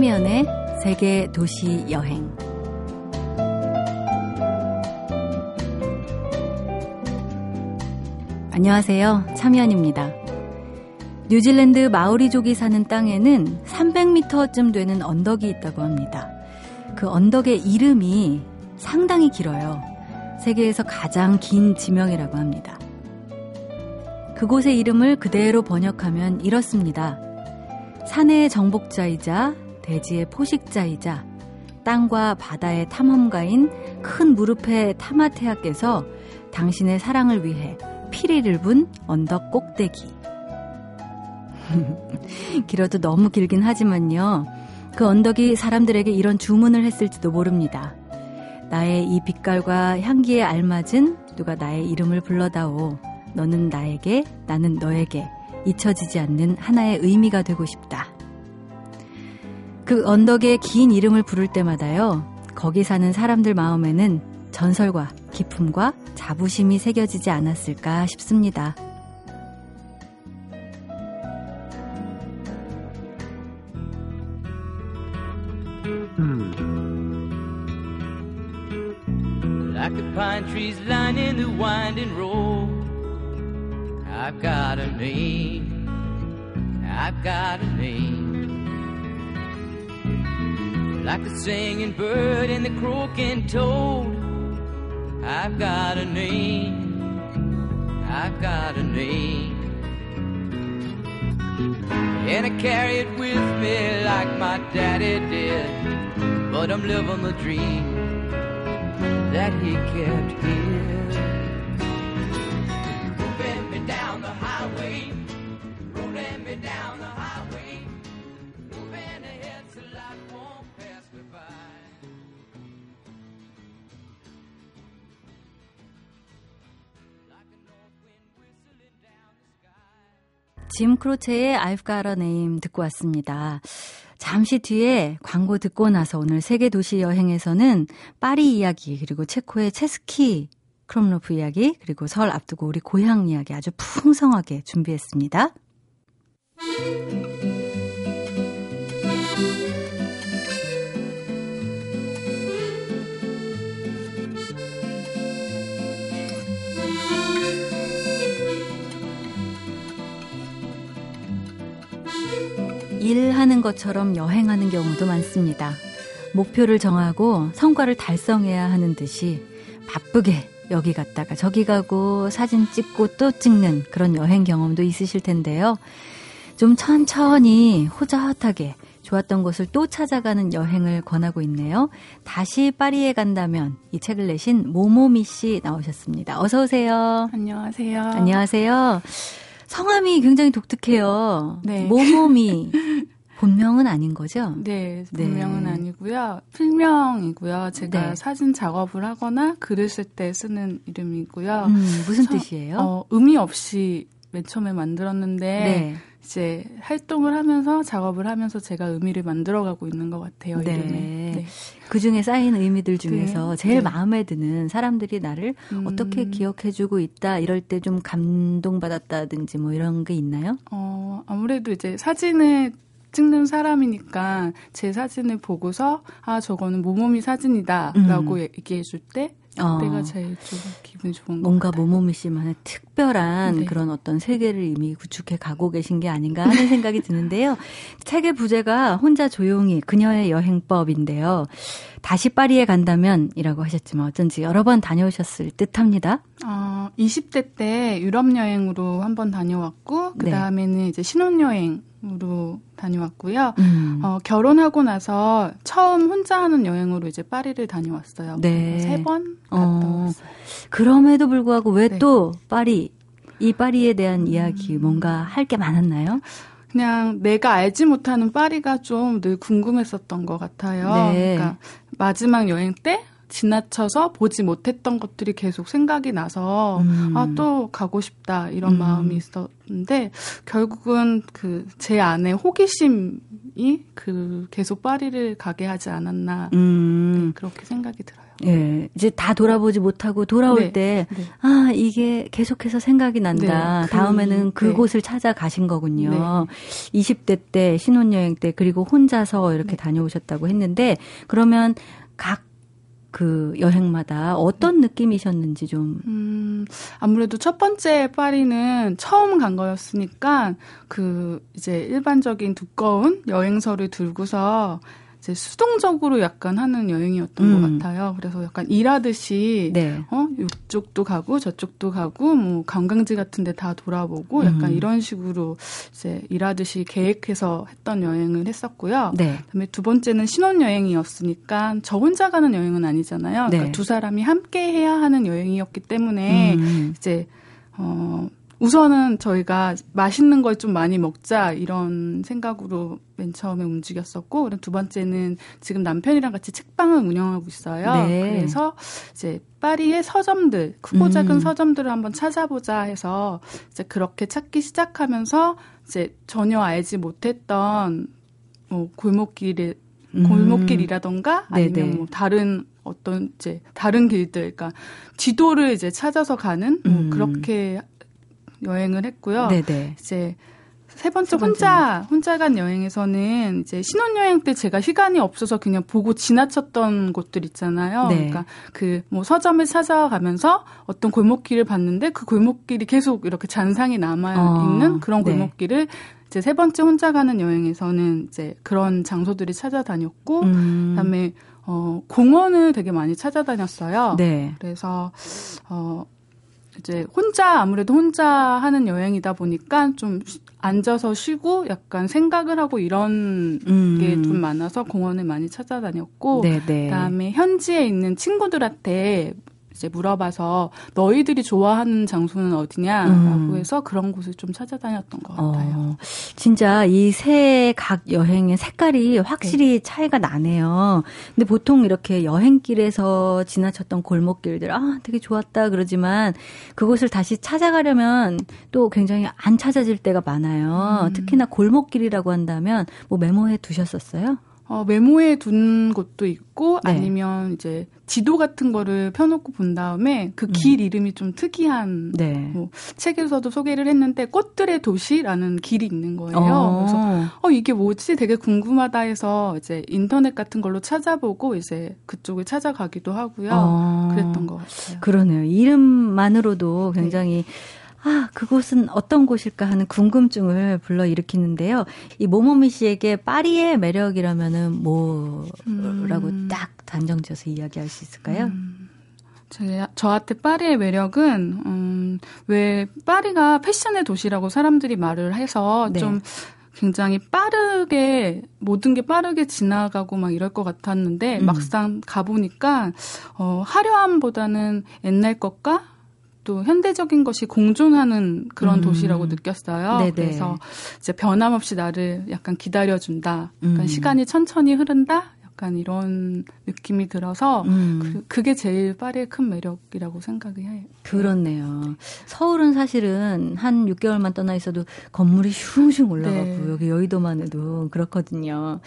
참여연의 세계 도시 여행. 안녕하세요. 참여연입니다. 뉴질랜드 마오리족이 사는 땅에는 300m쯤 되는 언덕이 있다고 합니다. 그 언덕의 이름이 상당히 길어요. 세계에서 가장 긴 지명이라고 합니다. 그곳의 이름을 그대로 번역하면 이렇습니다. 산의 정복자이자 대지의 포식자이자 땅과 바다의 탐험가인 큰 무릎의 타마테아께서 당신의 사랑을 위해 피리를 분 언덕 꼭대기. 길어도 너무 길긴 하지만요. 그 언덕이 사람들에게 이런 주문을 했을지도 모릅니다. 나의 이 빛깔과 향기에 알맞은 누가 나의 이름을 불러다오. 너는 나에게, 나는 너에게 잊혀지지 않는 하나의 의미가 되고 싶다. 그 언덕의 긴 이름을 부를 때마다요, 거기 사는 사람들 마음에는 전설과 기품과 자부심이 새겨지지 않았을까 싶습니다. Like the pine trees. Like the singing bird and the croaking toad. I've got a name. I've got a name. And I carry it with me like my daddy did. But I'm living the dream that he kept here. 짐 크로체의 I've Got a Name 듣고 왔습니다. 잠시 뒤에 광고 듣고 나서 오늘 세계 도시 여행에서는 파리 이야기 그리고 체코의 체스키 크롬로프 이야기 그리고 설 앞두고 우리 고향 이야기 아주 풍성하게 준비했습니다. 것처럼 여행하는 경우도 많습니다. 목표를 정하고 성과를 달성해야 하는 듯이 바쁘게 여기 갔다가 저기 가고 사진 찍고 또 찍는 그런 여행 경험도 있으실 텐데요. 좀 천천히 호젓하게 좋았던 곳을 또 찾아가는 여행을 권하고 있네요. 다시 파리에 간다면 이 책을 내신 모모미 씨 나오셨습니다. 어서 오세요. 안녕하세요. 안녕하세요. 성함이 굉장히 독특해요. 네. 모모미. 본명은 아닌 거죠? 네, 본명은 네. 아니고요. 필명이고요. 제가 네. 사진 작업을 하거나 글을 쓸 때 쓰는 이름이고요. 음, 무슨 서, 뜻이에요? 어, 의미 없이 맨 처음에 만들었는데 네. 이제 활동을 하면서 작업을 하면서 제가 의미를 만들어가고 있는 것 같아요. 네. 이름에. 네. 그 중에 쌓인 의미들 중에서 네. 제일 네. 마음에 드는 사람들이 나를 음. 어떻게 기억해주고 있다 이럴 때 좀 감동받았다든지 뭐 이런 게 있나요? 어 아무래도 이제 사진을 찍는 사람이니까 제 사진을 보고서 아 저거는 모모미 사진이다라고 음. 얘기해 줄때 어. 그때가 제일 좀 기분이 좋은 뭔가 모모미 씨만의 특별한 네. 그런 어떤 세계를 이미 구축해 가고 계신 게 아닌가 하는 생각이 드는데요. 책의 부제가 혼자 조용히 그녀의 여행법인데요. 다시 파리에 간다면이라고 하셨지만 어쩐지 여러 번 다녀오셨을 듯합니다. 어, 20대 때 유럽 여행으로 한번 다녀왔고 그 다음에는 네. 이제 신혼 여행 으로 다녀왔고요. 음. 어, 결혼하고 나서 처음 혼자 하는 여행으로 이제 파리를 다녀왔어요. 네. 세 번 갔다 어, 왔어요. 그럼에도 불구하고 왜또 네. 파리, 이 파리에 대한 이야기 음. 뭔가 할 게 많았나요? 그냥 내가 알지 못하는 파리가 좀 늘 궁금했었던 것 같아요. 네. 그러니까 마지막 여행 때 지나쳐서 보지 못했던 것들이 계속 생각이 나서 음. 아또 가고 싶다 이런 음. 마음이 있었는데 결국은 그 제 안에 호기심이 그 계속 파리를 가게 하지 않았나 음. 네, 그렇게 생각이 들어요. 예, 이제 다 돌아보지 못하고 돌아올 네. 때, 네. 아, 이게 계속해서 생각이 난다. 네. 그, 다음에는 그곳을 찾아가신 거군요. 20대 때, 신혼여행 때, 그리고 혼자서 이렇게 다녀오셨다고 했는데, 그러면 각 그 여행마다 어떤 느낌이셨는지 좀. 음, 아무래도 첫 번째 파리는 처음 간 거였으니까 그 이제 일반적인 두꺼운 여행서를 들고서 이제 수동적으로 약간 하는 여행이었던 음. 것 같아요. 그래서 약간 일하듯이 네. 어 이쪽도 가고 저쪽도 가고 뭐 관광지 같은데 다 돌아보고 약간 음. 이런 식으로 이제 일하듯이 계획해서 했던 여행을 했었고요. 네. 그다음에 두 번째는 신혼 여행이었으니까 저 혼자 가는 여행은 아니잖아요. 그러니까 네. 두 사람이 함께 해야 하는 여행이었기 때문에 음. 이제 어 우선은 저희가 맛있는 걸 좀 많이 먹자 이런 생각으로 맨 처음에 움직였었고 그리고 두 번째는 지금 남편이랑 같이 책방을 운영하고 있어요. 네. 그래서 이제 파리의 서점들 크고 작은 음. 서점들을 한번 찾아보자 해서 이제 그렇게 찾기 시작하면서 이제 전혀 알지 못했던 뭐 골목길에 음. 골목길이라던가 아니면 네네. 뭐 다른 어떤 이제 다른 길들, 그러니까 지도를 이제 찾아서 가는 뭐 음. 그렇게 여행을 했고요. 네네. 이제 세 번째 혼자 혼자 간 여행에서는 이제 신혼여행 때 제가 시간이 없어서 그냥 보고 지나쳤던 곳들 있잖아요. 네. 그러니까 그 뭐 서점을 찾아가면서 어떤 골목길을 봤는데 그 골목길이 계속 이렇게 잔상이 남아 있는 어, 그런 네. 골목길을 네. 이제 세 번째 혼자 가는 여행에서는 이제 그런 장소들이 찾아다녔고 음. 그다음에 어 공원을 되게 많이 찾아다녔어요. 네. 그래서 어 이제 혼자 아무래도 혼자 하는 여행이다 보니까 좀 앉아서 쉬고 약간 생각을 하고 이런 음. 게좀 많아서 공원을 많이 찾아다녔고 네네. 그다음에 현지에 있는 친구들한테 이제 물어봐서 너희들이 좋아하는 장소는 어디냐라고 음. 해서 그런 곳을 좀 찾아다녔던 것 같아요. 어, 진짜 이 세 각 여행의 색깔이 확실히 네. 차이가 나네요. 근데 보통 이렇게 여행길에서 지나쳤던 골목길들 아 되게 좋았다 그러지만 그곳을 다시 찾아가려면 또 굉장히 안 찾아질 때가 많아요. 음. 특히나 골목길이라고 한다면 뭐 메모해 두셨었어요? 어, 메모해 둔 곳도 있고 네. 아니면 이제 지도 같은 거를 펴놓고 본 다음에 그길 음. 이름이 좀 특이한 네. 뭐 책에서도 소개를 했는데 꽃들의 도시라는 길이 있는 거예요. 어. 그래서 어 이게 뭐지 되게 궁금하다 해서 이제 인터넷 같은 걸로 찾아보고 이제 그쪽을 찾아가기도 하고요. 어. 그랬던 것 같아요. 그러네요. 이름만으로도 굉장히 네. 아, 그곳은 어떤 곳일까 하는 궁금증을 불러일으키는데요. 이 모모미 씨에게 파리의 매력이라면은 뭐라고 음. 딱 단정지어서 이야기할 수 있을까요? 음. 제, 저한테 파리의 매력은, 음, 왜 파리가 패션의 도시라고 사람들이 말을 해서 네. 좀 굉장히 빠르게, 모든 게 빠르게 지나가고 막 이럴 것 같았는데, 음. 막상 가보니까, 어, 화려함보다는 옛날 것과 또 현대적인 것이 공존하는 그런 음. 도시라고 느꼈어요. 네네. 그래서 이제 변함없이 나를 약간 기다려준다. 약간 음. 시간이 천천히 흐른다. 약간 이런 느낌이 들어서 음. 그, 게 제일 파리의 큰 매력이라고 생각이 해요. 그렇네요. 서울은 사실은 한 6개월만 떠나 있어도 건물이 슝슝 올라가고 네. 여기 여의도만 해도 그렇거든요.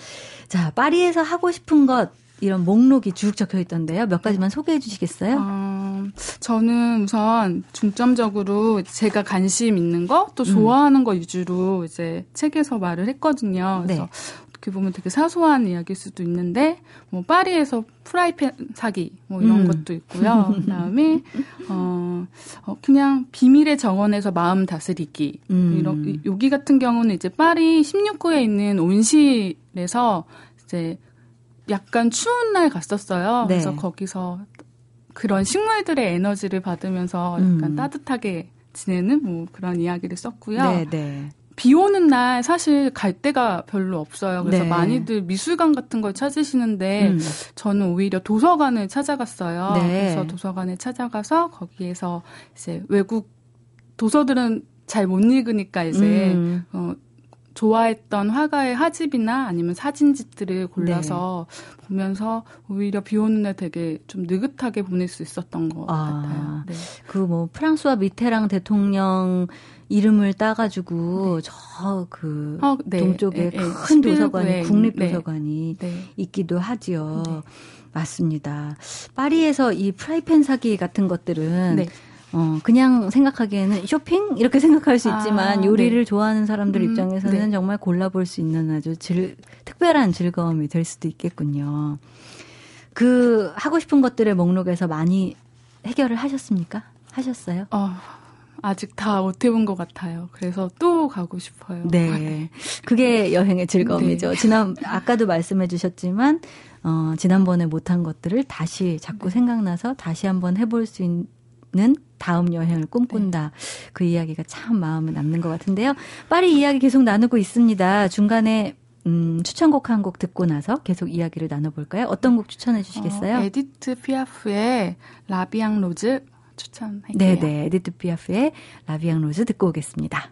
자, 파리에서 하고 싶은 것 이런 목록이 쭉 적혀 있던데요. 몇 가지만 소개해 주시겠어요? 어, 저는 우선 중점적으로 제가 관심 있는 거, 또 음. 좋아하는 음. 거 위주로 이제 책에서 말을 했거든요. 그래서 네. 어떻게 보면 되게 사소한 이야기일 수도 있는데, 뭐, 파리에서 프라이팬 사기, 뭐, 이런 음. 것도 있고요. 그 다음에, 어, 어, 그냥 비밀의 정원에서 마음 다스리기. 음. 이런, 여기 같은 경우는 이제 파리 16구에 있는 온실에서 이제 약간 추운 날 갔었어요. 네. 그래서 거기서 그런 식물들의 에너지를 받으면서 약간 음. 따뜻하게 지내는 뭐 그런 이야기를 썼고요. 네, 네. 비 오는 날 사실 갈 데가 별로 없어요. 그래서 네. 많이들 미술관 같은 걸 찾으시는데 음. 저는 오히려 도서관을 찾아갔어요. 네. 그래서 도서관에 찾아가서 거기에서 이제 외국 도서들은 잘 못 읽으니까 이제 음. 어 좋아했던 화가의 화집이나 아니면 사진집들을 골라서 네. 보면서 오히려 비 오는 날 되게 좀 느긋하게 보낼 수 있었던 것 아, 같아요. 네. 그뭐 프랑스와 미테랑 대통령 이름을 따가지고 네. 저그 어, 네. 동쪽에 네. 큰 도서관이 국립도서관이 네. 있기도 하지요. 네. 맞습니다. 파리에서 이 프라이팬 사기 같은 것들은 네. 어, 그냥 생각하기에는 쇼핑? 이렇게 생각할 수 있지만 아, 요리를 네. 좋아하는 사람들 음, 입장에서는 네. 정말 골라볼 수 있는 아주 즐, 특별한 즐거움이 될 수도 있겠군요. 그 하고 싶은 것들의 목록에서 많이 해결을 하셨습니까? 하셨어요? 어, 아직 다 못 해본 것 같아요. 그래서 또 가고 싶어요. 네. 그게 여행의 즐거움이죠. 네. 지난, 아까도 말씀해 주셨지만, 어, 지난번에 못한 것들을 다시 자꾸 네. 생각나서 다시 한번 해볼 수 있는 다음 여행을 꿈꾼다. 네. 그 이야기가 참 마음에 남는 것 같은데요. 파리 이야기 계속 나누고 있습니다. 중간에 음, 추천곡 한 곡 듣고 나서 계속 이야기를 나눠볼까요? 어떤 곡 추천해 주시겠어요? 어, 에디트 피아프의 라비앙 로즈 추천할게요. 네네. 에디트 피아프의 라비앙 로즈 듣고 오겠습니다.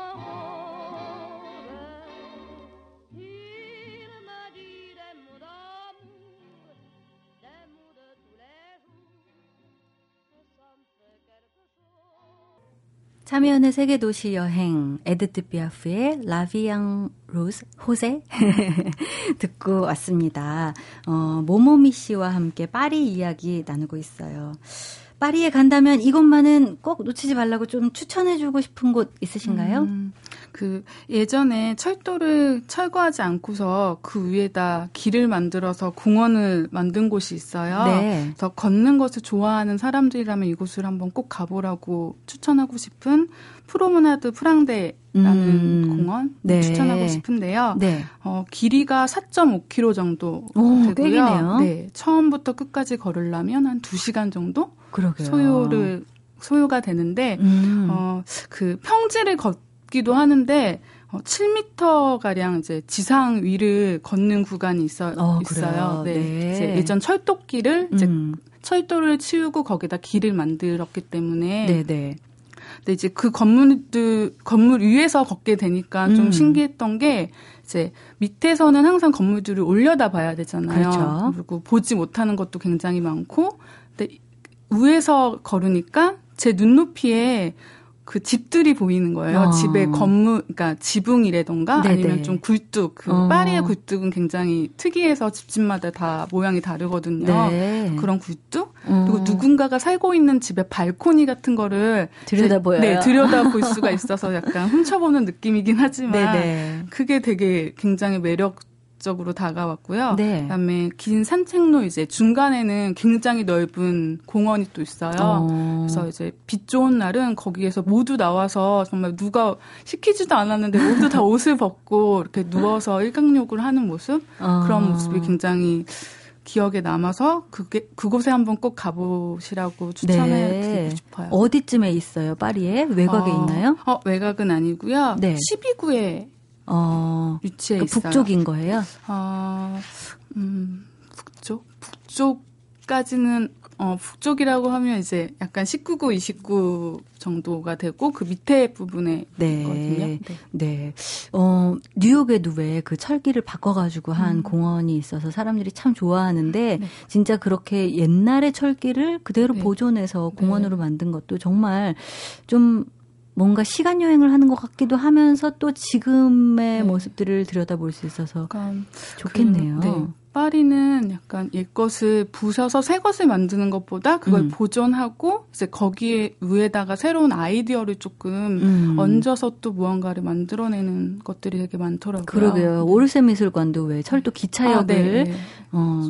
참여연의 세계 도시 여행 에디트 피아프의 라비앙 로즈 호세 듣고 왔습니다. 어, 모모미 씨와 함께 파리 이야기 나누고 있어요. 파리에 간다면 이것만은 꼭 놓치지 말라고 좀 추천해주고 싶은 곳 있으신가요? 음, 그 예전에 철도를 철거하지 않고서 그 위에다 길을 만들어서 공원을 만든 곳이 있어요. 네. 그래서 걷는 것을 좋아하는 사람들이라면 이곳을 한번 꼭 가보라고 추천하고 싶은 프로문나드 프랑데라는 음, 공원 네. 추천하고 싶은데요. 네. 어, 길이가 4.5km 정도 오, 되고요. 네, 처음부터 끝까지 걸으려면 한 2시간 정도 그러게요. 소요를 소요가 되는데 음. 어, 그 평지를 걷 기도 하는데 어, 7m 가량 이제 지상 위를 걷는 구간이 있어 어, 있어요. 네. 네. 이제 예전 철도길을 이제 음. 철도를 치우고 거기다 길을 만들었기 때문에 네네. 네. 근데 이제 그 건물들 건물 위에서 걷게 되니까 좀 음. 신기했던 게 이제 밑에서는 항상 건물들을 올려다 봐야 되잖아요. 그렇죠. 그리고 보지 못하는 것도 굉장히 많고 근데 위에서 걸으니까 제 눈높이에 그 집들이 보이는 거예요. 어. 집에 건물, 그러니까 지붕이라던가 네네. 아니면 좀 굴뚝. 그 어. 파리의 굴뚝은 굉장히 특이해서 집집마다 다 모양이 다르거든요. 네. 그런 굴뚝. 어. 그리고 누군가가 살고 있는 집의 발코니 같은 거를 들여다보여요. 네, 들여다볼 수가 있어서 약간 훔쳐보는 느낌이긴 하지만 네네. 그게 되게 굉장히 매력 적으로 다가왔고요. 네. 그다음에 긴 산책로 이제 중간에는 굉장히 넓은 공원이 또 있어요. 어. 그래서 이제 빛 좋은 날은 거기에서 모두 나와서 정말 누가 시키지도 않았는데 모두 다 옷을 벗고 이렇게 누워서 일광욕을 하는 모습 어. 그런 모습이 굉장히 기억에 남아서 그게 그곳에 한번 꼭 가보시라고 추천해 네. 드리고 싶어요. 어디쯤에 있어요? 파리에 외곽에 어, 있나요? 어, 외곽은 아니고요. 네. 12구에 어, 위치해 그 있어요. 북쪽인 거예요? 어, 음, 북쪽? 북쪽까지는 어, 북쪽이라고 하면 이제 약간 19구, 29 정도가 되고 그 밑에 부분에 네. 있거든요. 네. 네. 어, 뉴욕에도 왜 그 철기를 바꿔가지고 한 음. 공원이 있어서 사람들이 참 좋아하는데 네. 진짜 그렇게 옛날의 철기를 그대로 네. 보존해서 공원으로 네. 만든 것도 정말 좀 뭔가 시간 여행을 하는 것 같기도 하면서 또 지금의 네. 모습들을 들여다볼 수 있어서 좋겠네요. 그, 네. 파리는 약간 옛것을 부셔서 새 것을 만드는 것보다 그걸 음. 보존하고 이제 거기에 위에다가 새로운 아이디어를 조금 음. 얹어서 또 무언가를 만들어내는 것들이 되게 많더라고요. 그러게요. 네. 오르세 미술관도 왜 철도 기차역을 아, 네. 어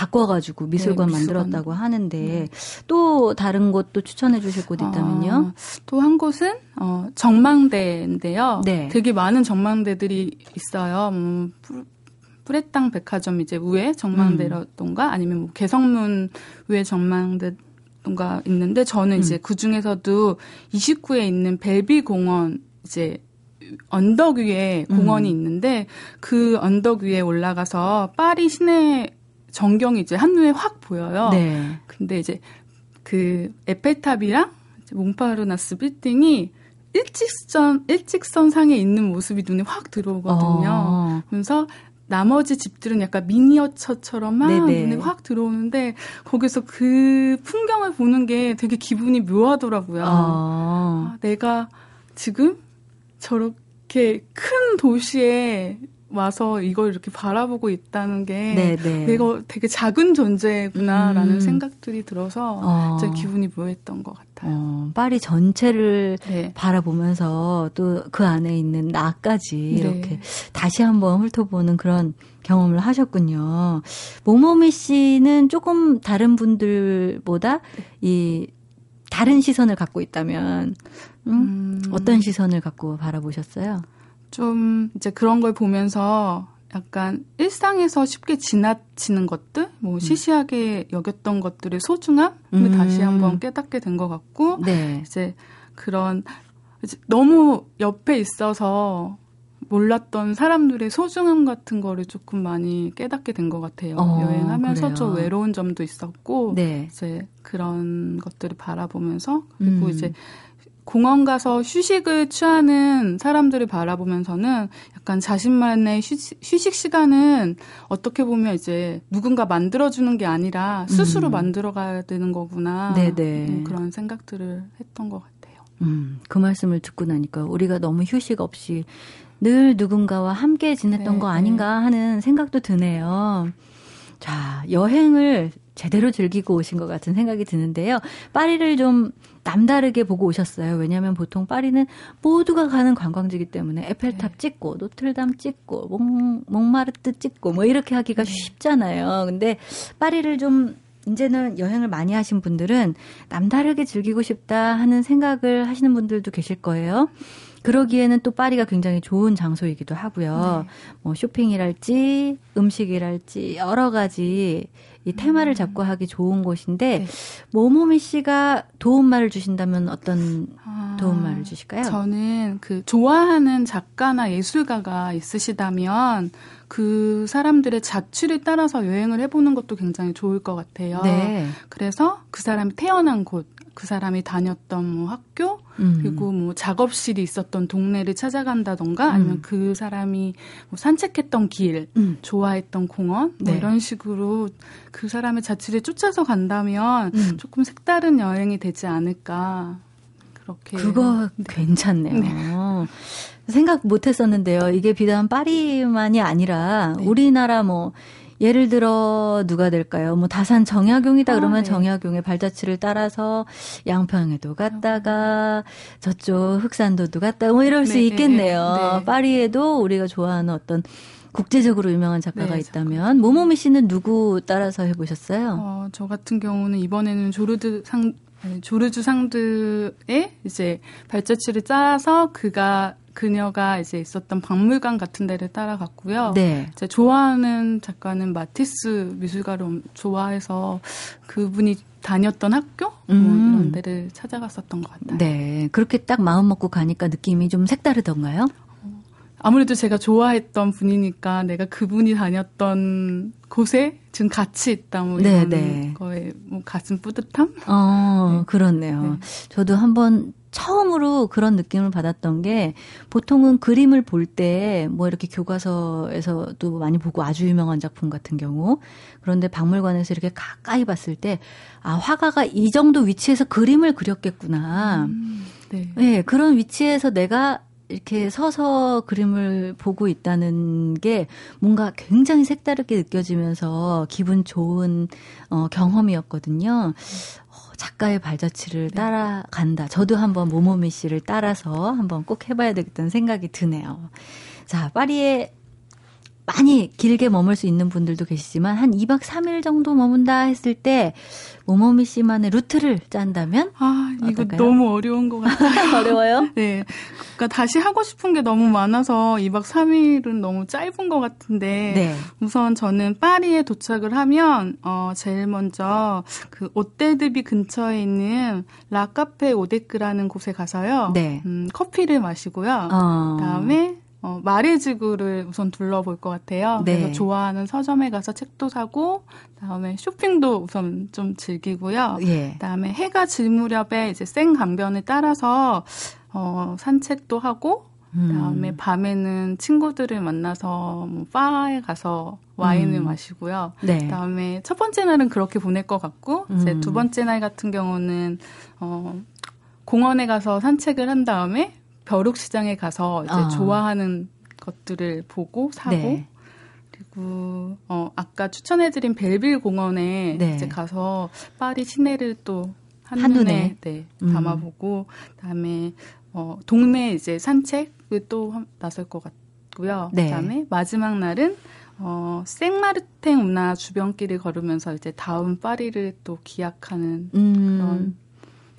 바꿔가지고 미술관 네, 만들었다고 하는데 네. 또 다른 곳도 추천해 주실 곳 있다면요? 어, 또한 곳은 어, 정망대인데요. 네. 되게 많은 정망대들이 있어요. 음, 프레땅 백화점 이제 위에 정망대라던가 음. 아니면 뭐 개성문 위에 정망대던가 있는데 저는 음. 이제 그 중에서도 29에 있는 벨비 공원 이제 언덕 위에 공원이 음. 있는데 그 언덕 위에 올라가서 파리 시내 전경이 이제 한눈에 확 보여요. 네. 근데 이제 그 에펠탑이랑 몽파르나스 빌딩이 일직선 일직선 상에 있는 모습이 눈에 확 들어오거든요. 어. 그래서 나머지 집들은 약간 미니어처처럼만 네네. 눈에 확 들어오는데 거기서 그 풍경을 보는 게 되게 기분이 묘하더라고요. 어. 아, 내가 지금 저렇게 큰 도시에 와서 이걸 이렇게 바라보고 있다는 게 네네. 네. 내가 되게 작은 존재구나라는 음. 생각들이 들어서 어. 제 기분이 묘했던 것 같아요. 어, 파리 전체를 네. 바라보면서 또 그 안에 있는 나까지 네. 이렇게 다시 한번 훑어보는 그런 경험을 하셨군요. 모모미 씨는 조금 다른 분들보다 이 다른 시선을 갖고 있다면 음? 음. 어떤 시선을 갖고 바라보셨어요? 좀 이제 그런 걸 보면서 약간 일상에서 쉽게 지나치는 것들, 뭐 음. 시시하게 여겼던 것들의 소중함, 음. 다시 한번 깨닫게 된 것 같고, 네. 이제 그런 이제 너무 옆에 있어서 몰랐던 사람들의 소중함 같은 거를 조금 많이 깨닫게 된 것 같아요. 어, 여행하면서 그래요. 좀 외로운 점도 있었고, 네. 이제 그런 것들을 바라보면서 그리고 음. 이제 공원 가서 휴식을 취하는 사람들을 바라보면서는 약간 자신만의 휴식, 휴식 시간은 어떻게 보면 이제 누군가 만들어주는 게 아니라 스스로 음. 만들어가야 되는 거구나. 네네. 음, 그런 생각들을 했던 것 같아요. 음, 그 말씀을 듣고 나니까 우리가 너무 휴식 없이 늘 누군가와 함께 지냈던 네, 거 아닌가 네. 하는 생각도 드네요. 자, 여행을 제대로 즐기고 오신 것 같은 생각이 드는데요. 파리를 좀 남다르게 보고 오셨어요. 왜냐하면 보통 파리는 모두가 가는 관광지이기 때문에 에펠탑 네. 찍고 노트르담 찍고 몽, 몽마르트 찍고 뭐 이렇게 하기가 네. 쉽잖아요. 근데 파리를 좀 이제는 여행을 많이 하신 분들은 남다르게 즐기고 싶다 하는 생각을 하시는 분들도 계실 거예요. 그러기에는 또 파리가 굉장히 좋은 장소이기도 하고요. 네. 뭐 쇼핑이랄지 음식이랄지 여러 가지 이 테마를 음. 잡고 하기 좋은 곳인데 네. 모모미 씨가 도움말을 주신다면 어떤 아, 도움말을 주실까요? 저는 그 좋아하는 작가나 예술가가 있으시다면 그 사람들의 자취를 따라서 여행을 해보는 것도 굉장히 좋을 것 같아요. 네. 그래서 그 사람이 태어난 곳, 그 사람이 다녔던 뭐 학교 음. 그리고 뭐 작업실이 있었던 동네를 찾아간다던가 음. 아니면 그 사람이 뭐 산책했던 길, 음. 좋아했던 공원 뭐 네. 이런 식으로 그 사람의 자취를 쫓아서 간다면 음. 조금 색다른 여행이 되지 않을까 그렇게 그거 네. 괜찮네요. 네. 생각 못 했었는데요. 이게 비단 파리만이 아니라 네. 우리나라 뭐 예를 들어 누가 될까요? 뭐 다산 정약용이다 그러면 아, 네. 정약용의 발자취를 따라서 양평에도 갔다가 저쪽 흑산도도 갔다 뭐 이럴 네, 수 네, 있겠네요. 네, 네. 파리에도 우리가 좋아하는 어떤 국제적으로 유명한 작가가 네, 있다면 모모미 씨는 누구 따라서 해보셨어요? 어, 저 같은 경우는 이번에는 조르드 상 조르주 상드의 이제 발자취를 짜서 그가 그녀가 이제 있었던 박물관 같은 데를 따라갔고요. 네. 제 좋아하는 작가는 마티스 미술가를 좋아해서 그분이 다녔던 학교 뭐 음. 뭐 이런 데를 찾아갔었던 것 같아요. 네, 그렇게 딱 마음 먹고 가니까 느낌이 좀 색다르던가요? 아무래도 제가 좋아했던 분이니까 내가 그분이 다녔던 곳에 지금 같이 있다 뭐 이런 네 거에 뭐 가슴 뿌듯함? 어, 네. 그렇네요. 네. 저도 한번 처음으로 그런 느낌을 받았던 게 보통은 그림을 볼 때 뭐 이렇게 교과서에서도 많이 보고 아주 유명한 작품 같은 경우 그런데 박물관에서 이렇게 가까이 봤을 때 아, 화가가 이 정도 위치에서 그림을 그렸겠구나. 음, 네. 네, 그런 위치에서 내가 이렇게 서서 그림을 보고 있다는 게 뭔가 굉장히 색다르게 느껴지면서 기분 좋은 어, 경험이었거든요. 어, 작가의 발자취를 네. 따라간다. 저도 한번 모모미 씨를 따라서 한번 꼭 해봐야 되겠다는 생각이 드네요. 자, 파리의 많이 길게 머물 수 있는 분들도 계시지만 한 2박 3일 정도 머문다 했을 때 모모미 씨만의 루트를 짠다면 아 이거 어떨까요? 너무 어려운 것 같아요. 어려워요? 네. 그러니까 다시 하고 싶은 게 너무 많아서 2박 3일은 너무 짧은 것 같은데 네. 우선 저는 파리에 도착을 하면 어 제일 먼저 그 오떼드비 근처에 있는 라카페 오데크라는 곳에 가서요. 네. 음, 커피를 마시고요. 어. 그다음에 어, 마레지구를 우선 둘러볼 것 같아요. 네. 그래서 좋아하는 서점에 가서 책도 사고, 다음에 쇼핑도 우선 좀 즐기고요. 예. 그다음에 해가 질 무렵에 이제 생 강변을 따라서 어, 산책도 하고, 그다음에 음. 밤에는 친구들을 만나서 뭐 바에 가서 와인을 음. 마시고요. 네. 그다음에 첫 번째 날은 그렇게 보낼 것 같고, 음. 이제 두 번째 날 같은 경우는 어, 공원에 가서 산책을 한 다음에 벼룩 시장에 가서 이제 어. 좋아하는 것들을 보고 사고 네. 그리고 어 아까 추천해드린 벨빌 공원에 네. 이제 가서 파리 시내를 또 한눈에, 한눈에. 네, 음. 담아보고 그다음에 어 동네 이제 산책을 또 나설 것 같고요. 네. 그다음에 마지막 날은 어, 생마르탱 운나 주변길을 걸으면서 이제 다음 파리를 또 기약하는 음. 그런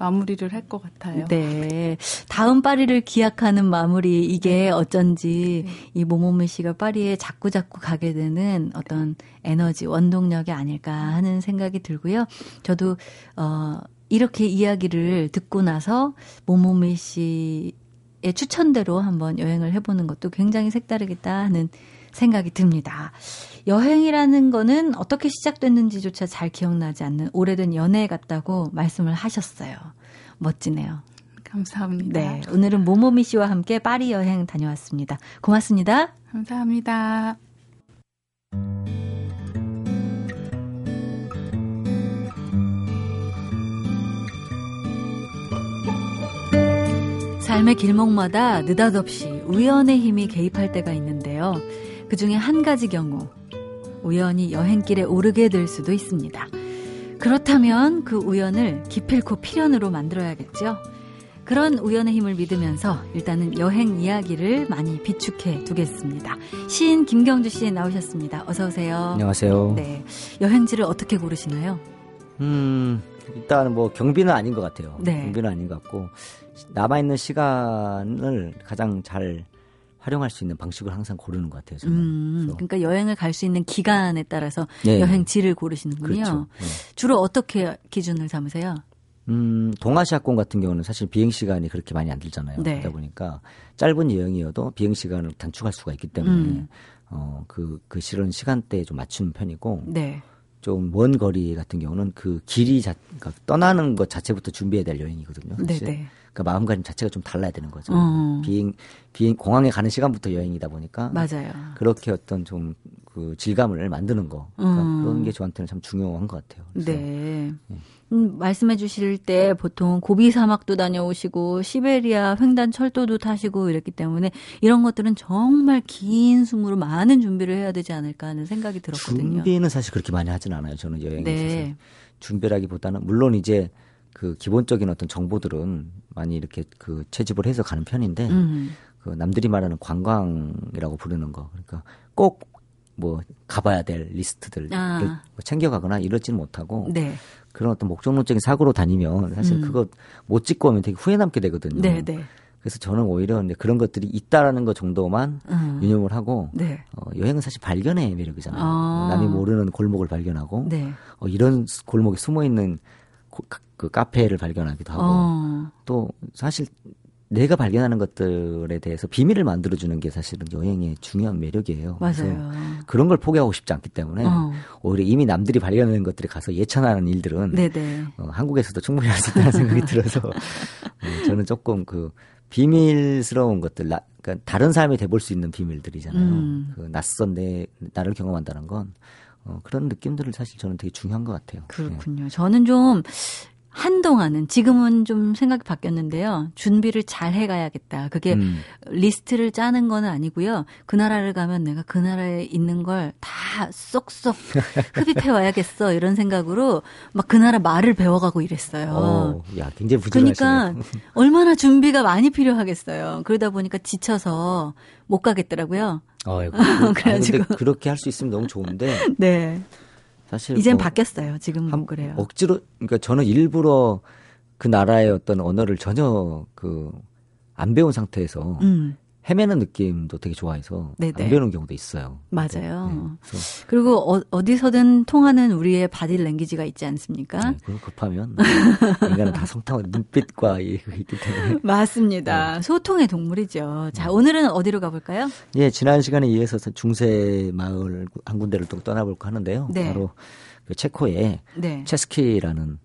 마무리를 할 것 같아요. 네. 다음 파리를 기약하는 마무리 이게 네. 어쩐지 네. 이 모모미 씨가 파리에 자꾸 자꾸 가게 되는 어떤 에너지 원동력이 아닐까 하는 생각이 들고요. 저도 어 이렇게 이야기를 듣고 나서 모모미 씨의 추천대로 한번 여행을 해보는 것도 굉장히 색다르겠다 하는 생각이 듭니다. 여행이라는 거는 어떻게 시작됐는지조차 잘 기억나지 않는 오래된 연애 같다고 말씀을 하셨어요. 멋지네요. 감사합니다. 네. 오늘은 모모미 씨와 함께 파리 여행 다녀왔습니다. 고맙습니다. 감사합니다. 삶의 길목마다 느닷없이 우연의 힘이 개입할 때가 있는데요. 그 중에 한 가지 경우, 우연히 여행길에 오르게 될 수도 있습니다. 그렇다면 그 우연을 기필코 필연으로 만들어야겠죠. 그런 우연의 힘을 믿으면서 일단은 여행 이야기를 많이 비축해 두겠습니다. 시인 김경주 씨 나오셨습니다. 어서 오세요. 안녕하세요. 네. 여행지를 어떻게 고르시나요? 음, 일단 뭐 경비는 아닌 것 같아요. 네. 경비는 아닌 것 같고 남아 있는 시간을 가장 잘 활용할 수 있는 방식을 항상 고르는 것 같아요. 저는. 음, 그러니까 여행을 갈 수 있는 기간에 따라서 네. 여행지를 고르시는군요. 그렇죠. 네. 주로 어떻게 기준을 삼으세요? 음, 동아시아권 같은 경우는 사실 비행 시간이 그렇게 많이 안 들잖아요. 네. 그러다 보니까 짧은 여행이어도 비행 시간을 단축할 수가 있기 때문에 음. 어, 그, 그 실은 시간대에 좀 맞추는 편이고 네. 좀 먼 거리 같은 경우는 그 길이 자, 그러니까 떠나는 것 자체부터 준비해야 될 여행이거든요. 사실. 네네. 그러니까 마음가짐 자체가 좀 달라야 되는 거죠. 어. 비행 비행 공항에 가는 시간부터 여행이다 보니까 맞아요. 그렇게 어떤 좀 그 질감을 만드는 거 그러니까 음. 그런 게 저한테는 참 중요한 것 같아요. 그래서, 네. 네. 음, 말씀해 주실 때 보통 고비 사막도 다녀오시고 시베리아 횡단 철도도 타시고 이랬기 때문에 이런 것들은 정말 긴 숨으로 많은 준비를 해야 되지 않을까 하는 생각이 들었거든요. 준비는 사실 그렇게 많이 하진 않아요. 저는 여행에 네. 있어서 준비라기보다는 물론 이제 그 기본적인 어떤 정보들은 많이 이렇게 그 채집을 해서 가는 편인데 음. 그 남들이 말하는 관광이라고 부르는 거 그러니까 꼭 뭐 가봐야 될 리스트들 아. 뭐 챙겨가거나 이러지는 못하고 네. 그런 어떤 목적론적인 사고로 다니면 사실 음. 그거 못 찍고 오면 되게 후회 남게 되거든요. 네, 네. 그래서 저는 오히려 그런 것들이 있다라는 것 정도만 음. 유념을 하고 네. 어, 여행은 사실 발견의 매력이잖아요. 아. 남이 모르는 골목을 발견하고 네. 어, 이런 골목에 숨어 있는 그 카페를 발견하기도 하고 어. 또 사실 내가 발견하는 것들에 대해서 비밀을 만들어주는 게 사실은 여행의 중요한 매력이에요. 맞아요. 그런 걸 포기하고 싶지 않기 때문에 어. 오히려 이미 남들이 발견하는 것들에 가서 예찬하는 일들은 어, 한국에서도 충분히 할 수 있다는 생각이 들어서 어, 저는 조금 그 비밀스러운 것들, 나, 그러니까 다른 삶이 돼볼 수 있는 비밀들이잖아요. 음. 그 낯선 내 나를 경험한다는 건 어, 그런 느낌들을 사실 저는 되게 중요한 것 같아요. 그렇군요. 네. 저는 좀 한동안은 지금은 좀 생각이 바뀌었는데요. 준비를 잘 해가야겠다. 그게 음. 리스트를 짜는 건 아니고요. 그 나라를 가면 내가 그 나라에 있는 걸 다 쏙쏙 흡입해 와야겠어 이런 생각으로 막 그 나라 말을 배워가고 이랬어요. 어, 야 굉장히 부지런하시네 그러니까 얼마나 준비가 많이 필요하겠어요. 그러다 보니까 지쳐서 못 가겠더라고요. 아이고, 그래가지고 아, 그렇게 할 수 있으면 너무 좋은데. 네. 사실 이젠 뭐 바뀌었어요. 지금 은 그래요. 억지로 그러니까 저는 일부러 그 나라의 어떤 언어를 전혀 그 안 배운 상태에서 음. 헤매는 느낌도 되게 좋아해서 네네. 안 배우는 경우도 있어요. 맞아요. 네, 그리고 어, 디서든 통하는 우리의 바디 랭귀지가 있지 않습니까? 네, 그거 급하면 인간은 다 성탕 눈빛과 있기 때문에 맞습니다. 네. 소통의 동물이죠. 자 네. 오늘은 어디로 가볼까요? 예, 지난 시간에 이어서 중세 마을 한 군데를 또 떠나볼까 하는데요. 네. 바로 그 체코의 네. 체스키라는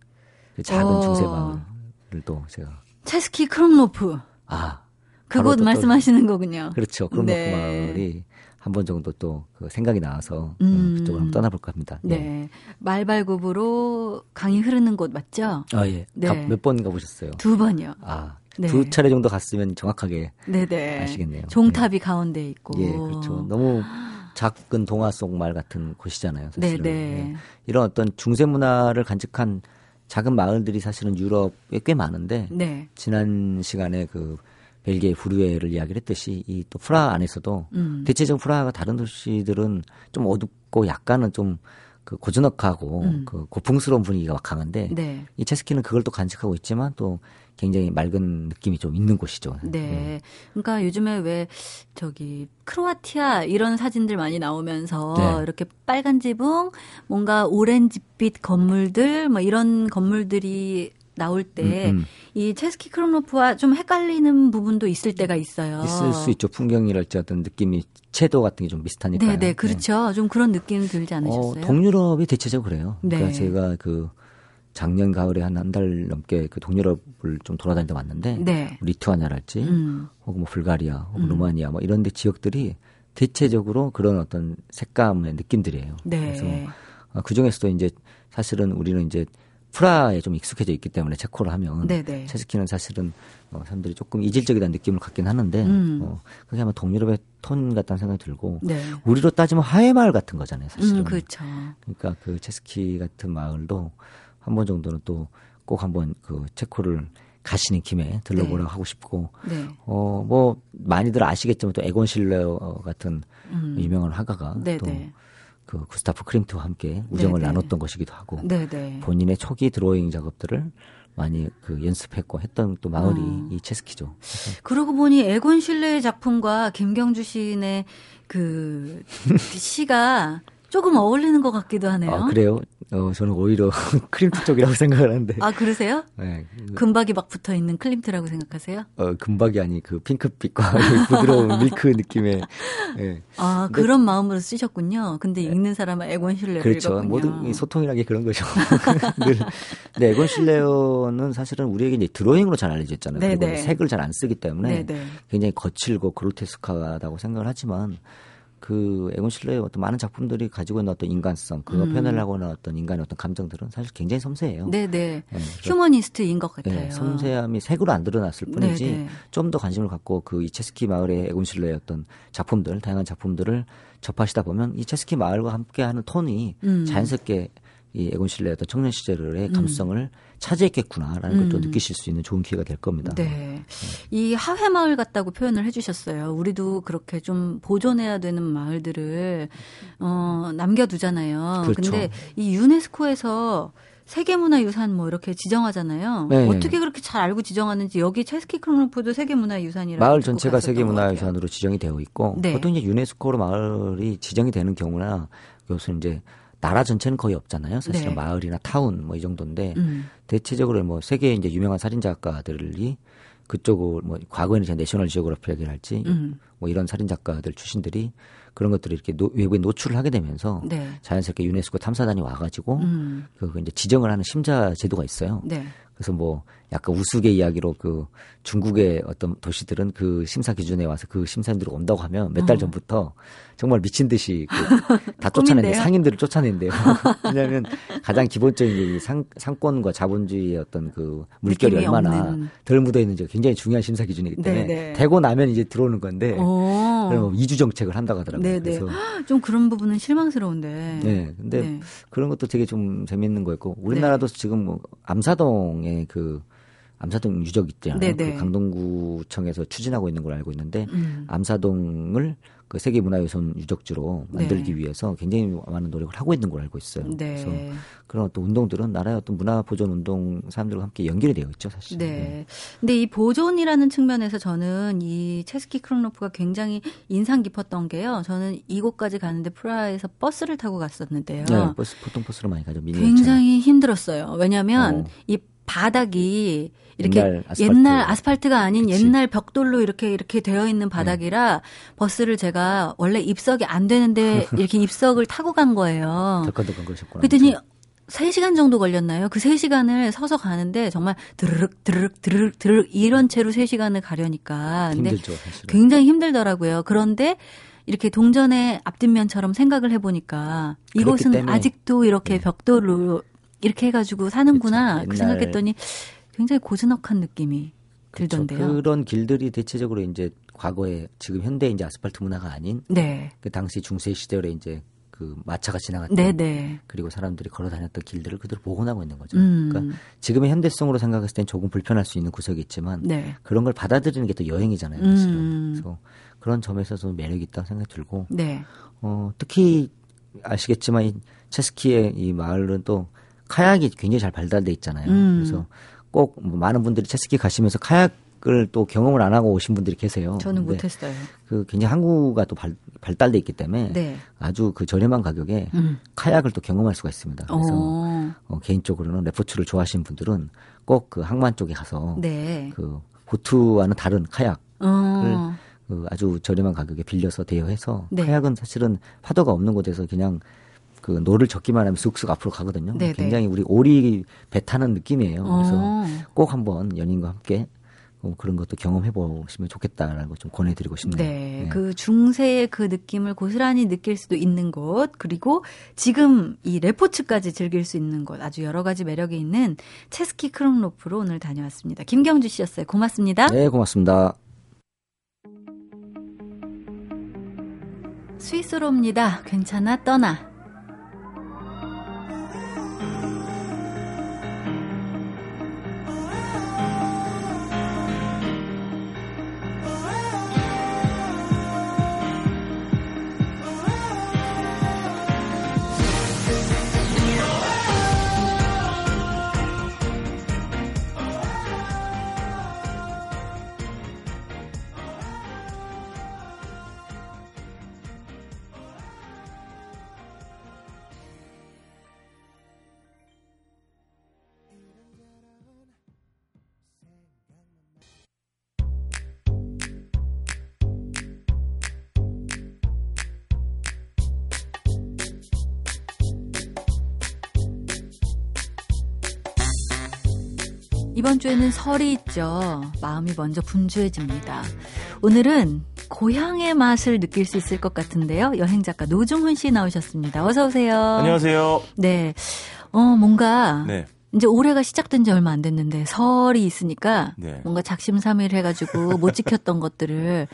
그 작은 오. 중세 마을을 또 제가 체스키 크롬노프. 아 그곳 말씀하시는 거군요. 그렇죠. 그런 네. 마을이 한 번 정도 또 그 생각이 나와서 음. 그쪽으로 한번 떠나볼까 합니다. 네. 네. 말발굽으로 강이 흐르는 곳 맞죠? 아 예. 네. 몇 번 가보셨어요? 두 번요. 아. 네. 두 차례 정도 갔으면 정확하게 네네. 아시겠네요. 종탑이 네. 가운데 있고. 예, 그렇죠. 너무 작은 동화 속 말 같은 곳이잖아요. 사실은. 네네. 네. 이런 어떤 중세 문화를 간직한 작은 마을들이 사실은 유럽에 꽤 많은데 네. 지난 시간에 그 벨기에 부르에를 이야기를 했듯이 이 또 프라하 안에서도 음. 대체적으로 프라하가 다른 도시들은 좀 어둡고 약간은 좀 그 고즈넉하고 음. 그 고풍스러운 분위기가 강한데 네. 이 체스키는 그걸 또 간직하고 있지만 또 굉장히 맑은 느낌이 좀 있는 곳이죠. 네. 네. 그러니까 요즘에 왜 저기 크로아티아 이런 사진들 많이 나오면서 네. 이렇게 빨간 지붕, 뭔가 오렌지빛 건물들, 뭐 이런 건물들이 나올 때이 음, 음. 체스키 크롬노프와 좀 헷갈리는 부분도 있을 때가 있어요. 있을 수 있죠. 풍경이랄지 어떤 느낌이 채도 같은 게 좀 비슷하니까. 네, 네, 그렇죠. 네. 좀 그런 느낌 들지 않으셨어요? 어, 동유럽이 대체적으로 그래요. 네. 그러니까 제가 그 작년 가을에 한 한 달 넘게 그 동유럽을 좀 돌아다니다 왔는데 네. 리투아니아랄지 음. 혹은 뭐 불가리아 혹은 음. 루마니아 뭐 이런 데 지역들이 대체적으로 그런 어떤 색감의 느낌들이에요. 네. 그래서 어, 그 중에서도 이제 사실은 우리는 이제 프라에 좀 익숙해져 있기 때문에 체코를 하면 네네. 체스키는 사실은 어, 사람들이 조금 이질적이다는 느낌을 갖긴 하는데 음. 어, 그게 아마 동유럽의 톤 같다는 생각이 들고 네. 우리로 따지면 하회 마을 같은 거잖아요 사실은 음, 그렇죠. 그러니까 그 체스키 같은 마을도 한 번 정도는 또 꼭 한번 그 체코를 가시는 김에 들러보라고 네. 하고 싶고 네. 어뭐 많이들 아시겠지만 또 에곤 실러 같은 음. 유명한 화가가 네네. 또 네. 그 구스타프 크림트와 함께 우정을 네네. 나눴던 것이기도 하고 네네. 본인의 초기 드로잉 작업들을 많이 그 연습했고 했던 또 마을이 어. 이 체스키죠. 그러고 보니 에곤 실레의 작품과 김경주 시인의 그 시가 조금 어울리는 것 같기도 하네요. 아, 그래요? 어, 저는 오히려 클림트 쪽이라고 생각을 하는데. 아, 그러세요? 네. 금박이 막 붙어 있는 클림트라고 생각하세요? 어, 금박이 아니, 그 핑크빛과 부드러운 밀크 느낌의. 네. 아, 근데, 그런 마음으로 쓰셨군요. 근데 네. 읽는 사람은 에곤 실레를 그렇죠. 읽었군요. 모든 소통이라는 게 그런 거죠. 늘. 근데 에곤 실레는 사실은 우리에게 이제 드로잉으로 잘 알려져 있잖아요. 네네. 그리고 네. 색을 잘 안 쓰기 때문에 네네. 네. 굉장히 거칠고 그로테스크하다고 생각을 하지만 그 에곤 실러의 어떤 많은 작품들이 가지고 있는 어떤 인간성, 그거 음. 표현하려고 하는 어떤 인간의 어떤 감정들은 사실 굉장히 섬세해요. 네네. 네. 네, 휴머니스트인 것 같아요. 네, 섬세함이 색으로 안 드러났을 뿐이지 네, 네. 좀더 관심을 갖고 그 이체스키 마을의 에곤 실러의 어떤 작품들, 다양한 작품들을 접하시다 보면 이체스키 마을과 함께하는 톤이 음. 자연스럽게 이 에곤 실러의 어떤 청년 시절의 음. 감성을 음. 차지했겠구나라는 음. 것도 느끼실 수 있는 좋은 기회가 될 겁니다. 네. 네. 이 하회 마을 같다고 표현을 해주셨어요. 우리도 그렇게 좀 보존해야 되는 마을들을 어, 남겨두잖아요. 그렇죠. 근데 이 유네스코에서 세계문화유산 뭐 이렇게 지정하잖아요. 네. 어떻게 그렇게 잘 알고 지정하는지 여기 체스키 크로노프도 세계문화유산이라고 마을 전체가 세계문화유산으로 지정이 되어 있고 네. 보통 이제 유네스코로 마을이 지정이 되는 경우나 그것은 이제 나라 전체는 거의 없잖아요. 사실은 네. 마을이나 타운 뭐 이 정도인데 음. 대체적으로 뭐 세계 이제 유명한 살인 작가들이 그쪽을 뭐 과거에는 이제 내셔널 지오그래피라든지 음. 뭐 이런 살인 작가들 출신들이 그런 것들을 이렇게 노, 외부에 노출을 하게 되면서 네. 자연스럽게 유네스코 탐사단이 와가지고 음. 그 이제 지정을 하는 심사 제도가 있어요. 네. 그래서 뭐 약간 우스개 이야기로 그 중국의 어떤 도시들은 그 심사 기준에 와서 그 심사님들이 온다고 하면 몇달 어. 전부터 정말 미친 듯이 그 다 쫓아내는데 상인들을 쫓아낸대요. 왜냐하면 가장 기본적인 이 상, 상권과 자본주의의 어떤 그 물결이 얼마나 없는. 덜 묻어 있는지가 굉장히 중요한 심사 기준이기 때문에 네네. 되고 나면 이제 들어오는 건데 그럼 이주 정책을 한다고 하더라고요. 네네. 그래서 좀 그런 부분은 실망스러운데. 네, 근데 네. 그런 것도 되게 좀 재밌는 거였고 우리나라도 네. 지금 뭐 암사동의 그 암사동 유적 있잖아요. 그 강동구청에서 추진하고 있는 걸 알고 있는데 음. 암사동을 그 세계 문화유산 유적지로 만들기 네. 위해서 굉장히 많은 노력을 하고 있는 걸 알고 있어요. 네. 그래서 그런 어떤 운동들은 나라의 어떤 문화 보존 운동 사람들과 함께 연결이 되어 있죠, 사실. 네. 네. 근데 이 보존이라는 측면에서 저는 이 체스키 크롱노프가 굉장히 인상 깊었던 게요. 저는 이곳까지 가는데 프라하에서 버스를 타고 갔었는데요. 네, 버스 보통 버스로 많이 가죠. 굉장히 힘들었어요. 왜냐하면 어. 이 바닥이 이렇게 옛날, 아스팔트. 옛날 아스팔트가 아닌 그치. 옛날 벽돌로 이렇게 이렇게 되어 있는 바닥이라 네. 버스를 제가 원래 입석이 안 되는데 이렇게 입석을 타고 간 거예요. 그러셨구나. 그랬더니 3시간 정도 걸렸나요? 그 3시간을 서서 가는데 정말 드르륵 드르륵 드르륵 드르륵 이런 채로 3시간을 가려니까 근데 힘들죠, 사실은. 굉장히 힘들더라고요. 그런데 이렇게 동전의 앞뒷면처럼 생각을 해보니까 이곳은 아직도 이렇게 네. 벽돌로 이렇게 해가지고 사는구나 그렇죠. 그 생각했더니 굉장히 고즈넉한 느낌이 그렇죠. 들던데요. 그런 길들이 대체적으로 이제 과거에 지금 현대 이제 아스팔트 문화가 아닌 네. 그 당시 중세 시절에 이제 그 마차가 지나갔던 네네. 네. 그리고 사람들이 걸어 다녔던 길들을 그대로 복원하고 있는 거죠. 음. 그러니까 지금의 현대성으로 생각했을 땐 조금 불편할 수 있는 구석이 있지만 네. 그런 걸 받아들이는 게 또 여행이잖아요. 음. 그래서 그런 점에서 도 매력이 있다고 생각이 들고 네. 어, 특히 아시겠지만 이 체스키의 이 마을은 또 카약이 굉장히 잘 발달돼 있잖아요. 음. 그래서 꼭뭐 많은 분들이 체스키 가시면서 카약을 또 경험을 안 하고 오신 분들이 계세요. 저는 못했어요. 그 굉장히 항구가 또 발, 발달돼 있기 때문에 네. 아주 그 저렴한 가격에 음. 카약을 또 경험할 수가 있습니다. 그래서 어. 어, 개인적으로는 레포츠를 좋아하시는 분들은 꼭 그 항만 쪽에 가서 네. 그 보트와는 다른 카약을 어. 그 아주 저렴한 가격에 빌려서 대여해서 네. 카약은 사실은 파도가 없는 곳에서 그냥 그 노를 젓기만 하면 쑥쑥 앞으로 가거든요. 네네. 굉장히 우리 오리 배 타는 느낌이에요. 그래서 어. 꼭 한번 연인과 함께 뭐 그런 것도 경험해 보시면 좋겠다라고 좀 권해드리고 싶네요. 네, 네, 그 중세의 그 느낌을 고스란히 느낄 수도 있는 곳 그리고 지금 이 레포츠까지 즐길 수 있는 곳 아주 여러 가지 매력이 있는 체스키 크롱로프로 오늘 다녀왔습니다. 김경주 씨였어요. 고맙습니다. 네, 고맙습니다. 스위스로입니다. 괜찮아 떠나. 이번 주에는 설이 있죠. 마음이 먼저 분주해집니다. 오늘은 고향의 맛을 느낄 수 있을 것 같은데요. 여행 작가 노중훈 씨 나오셨습니다. 어서 오세요. 안녕하세요. 네. 어, 뭔가 네. 이제 올해가 시작된 지 얼마 안 됐는데 설이 있으니까 네. 뭔가 작심삼일 해가지고 못 지켰던 것들을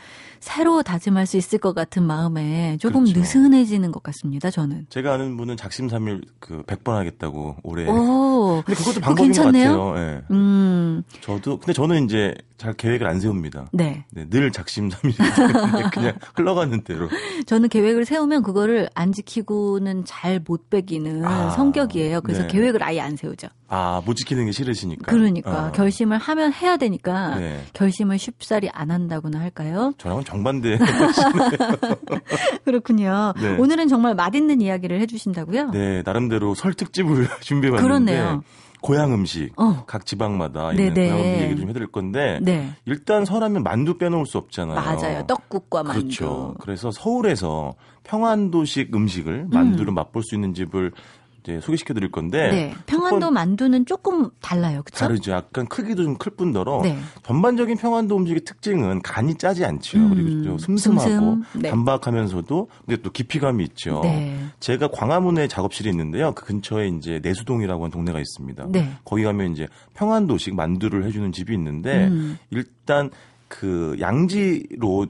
새로 다짐할 수 있을 것 같은 마음에 조금 그렇죠. 느슨해지는 것 같습니다. 저는. 제가 아는 분은 작심삼일 그 100번 하겠다고 올해. 오, 근데 그것도 방법인 괜찮네요? 것 같아요. 네. 음. 저도 근데 저는 이제 잘 계획을 안 세웁니다. 네. 네 늘 작심삼일 그냥 흘러가는 대로. 저는 계획을 세우면 그거를 안 지키고는 잘 못 빼기는 아, 성격이에요. 그래서 네. 계획을 아예 안 세우죠. 아, 못 지키는 게 싫으시니까. 그러니까 어. 결심을 하면 해야 되니까 네. 결심을 쉽사리 안 한다고나 할까요? 저랑은 정반대. 그렇군요. 네. 오늘은 정말 맛있는 이야기를 해주신다고요? 네, 나름대로 설 특집을 준비해봤는데. 그렇네요. 고향 음식 어. 각 지방마다 있는 고향 음식 얘기 좀 해드릴 건데 네. 일단 설하면 만두 빼놓을 수 없잖아요. 맞아요. 떡국과 만두. 그렇죠. 그래서 서울에서 평안도식 음식을 만두를 음. 맛볼 수 있는 집을 이제 소개시켜 드릴 건데 네. 평안도 번, 만두는 조금 달라요. 그렇죠? 다르죠. 약간 크기도 좀 클 뿐더러 네. 전반적인 평안도 음식의 특징은 간이 짜지 않죠. 음, 그리고 좀 슴슴하고 슴슴. 네. 단박하면서도 근데 또 깊이감이 있죠. 네. 제가 광화문에 작업실이 있는데요. 그 근처에 이제 내수동이라고 하는 동네가 있습니다. 네. 거기 가면 이제 평안도식 만두를 해주는 집이 있는데 음. 일단 그 양지로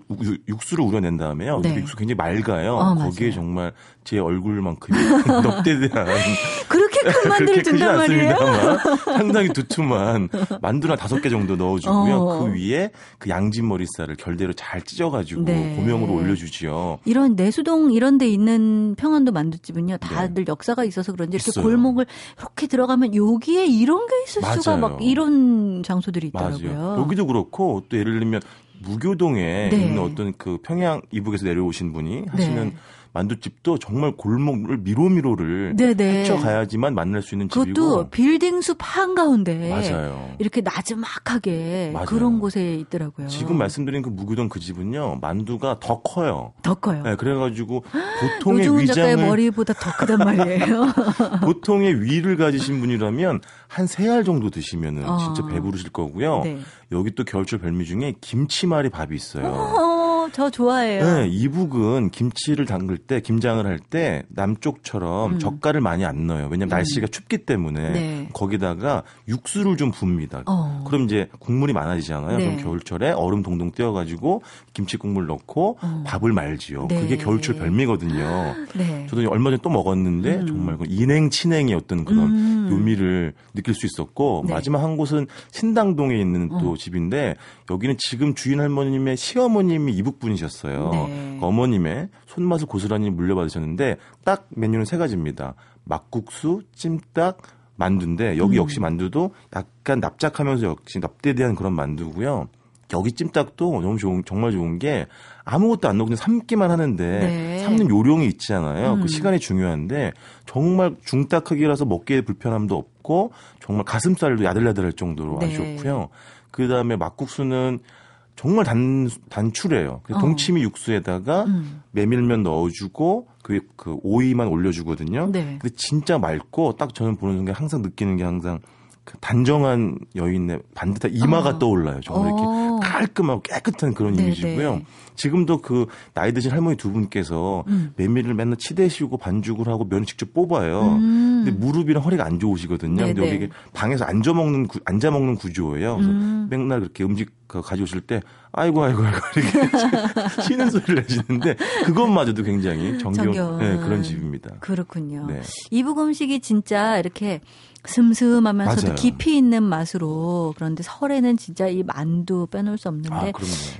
육수를 우려낸 다음에요. 네. 육수 굉장히 맑아요. 어, 거기에 정말 제 얼굴만큼 넉대대한 큰 만두를 준단 말이에요. 상당히 두툼한 만두나 다섯 개 정도 넣어주고요. 어. 그 위에 그 양진 머리살을 결대로 잘 찢어가지고 네. 고명으로 올려주지요. 이런 내수동 이런 데 있는 평안도 만두집은요. 다들 네. 역사가 있어서 그런지 이렇게 있어요. 골목을 이렇게 들어가면 여기에 이런 게 있을 맞아요. 수가 막 이런 장소들이 있더라고요. 맞아요. 여기도 그렇고 또 예를 들면 무교동에 네. 있는 어떤 그 평양 이북에서 내려오신 분이 하시는 네. 만두집도 정말 골목을 미로미로를 헤쳐 가야지만 만날 수 있는 그것도 집이고 그것도 빌딩 숲 한가운데 맞아요. 이렇게 나지막하게 맞아요. 그런 곳에 있더라고요. 지금 말씀드린 그 무교동 그 집은요 만두가 더 커요. 더 커요. 네, 그래가지고 보통의 위장을 머리보다 더 크단 말이에요. 보통의 위를 가지신 분이라면 한 세 알 정도 드시면은 어. 진짜 배부르실 거고요. 네. 여기 또 겨울철 별미 중에 김치말이 밥이 있어요. 어, 저 좋아해요. 네, 이북은 김치를 담글 때 김장을 할 때 남쪽처럼 음. 젓갈을 많이 안 넣어요. 왜냐면 음. 날씨가 춥기 때문에 네. 거기다가 육수를 좀 붓니다. 어. 그럼 이제 국물이 많아지잖아요. 네. 그럼 겨울철에 얼음 동동 띄워가지고 김치 국물 넣고 어. 밥을 말지요. 네. 그게 겨울철 별미거든요. 네. 저도 얼마 전에 또 먹었는데 음. 정말 그 인행 친행의 어떤 그런 음. 묘미를 느낄 수 있었고 네. 마지막 한 곳은 신당동에 있는 또 어. 집인데 여기는 지금 주인 할머님의 시어머님이 이북 분이셨어요. 네. 그 어머님의 손맛을 고스란히 물려받으셨는데 딱 메뉴는 세 가지입니다. 막국수, 찜닭, 만두인데 여기 음. 역시 만두도 약간 납작하면서 역시 납대대한 그런 만두고요. 여기 찜닭도 너무 좋은 정말 좋은 게 아무것도 안 넣고 그냥 삶기만 하는데 네. 삶는 요령이 있잖아요. 그 음. 그 시간이 중요한데 정말 중딱 크기라서 먹기에 불편함도 없고 정말 가슴살도 야들야들할 정도로 네. 아주 좋고요. 그 다음에 막국수는 정말 단, 단출해요. 그 어. 동치미 육수에다가 음. 메밀면 넣어주고 그, 그 오이만 올려주거든요. 네. 근데 진짜 맑고 딱 저는 보는 순간 항상 느끼는 게 항상 그 단정한 여인의 반듯한 이마가 어. 떠올라요. 정말 이렇게 어. 깔끔하고 깨끗한 그런 네네. 이미지고요. 지금도 그 나이 드신 할머니 두 분께서 음. 메밀을 맨날 치대시고 반죽을 하고 면을 직접 뽑아요. 음. 근데 무릎이랑 허리가 안 좋으시거든요. 네네. 근데 여기 방에서 앉아 먹는 앉아 먹는 구조예요. 그래서 음. 맨날 그렇게 음식 가져오실 때 아이고 아이고 아이고 이렇게 쉬는 소리를 내시는데 그것마저도 굉장히 정겨운 정겨운. 네, 그런 집입니다. 그렇군요. 네. 이북 음식이 진짜 이렇게 슴슴하면서도 맞아요. 깊이 있는 맛으로 그런데 설에는 진짜 이 만두 빼놓을 수 없는데 아,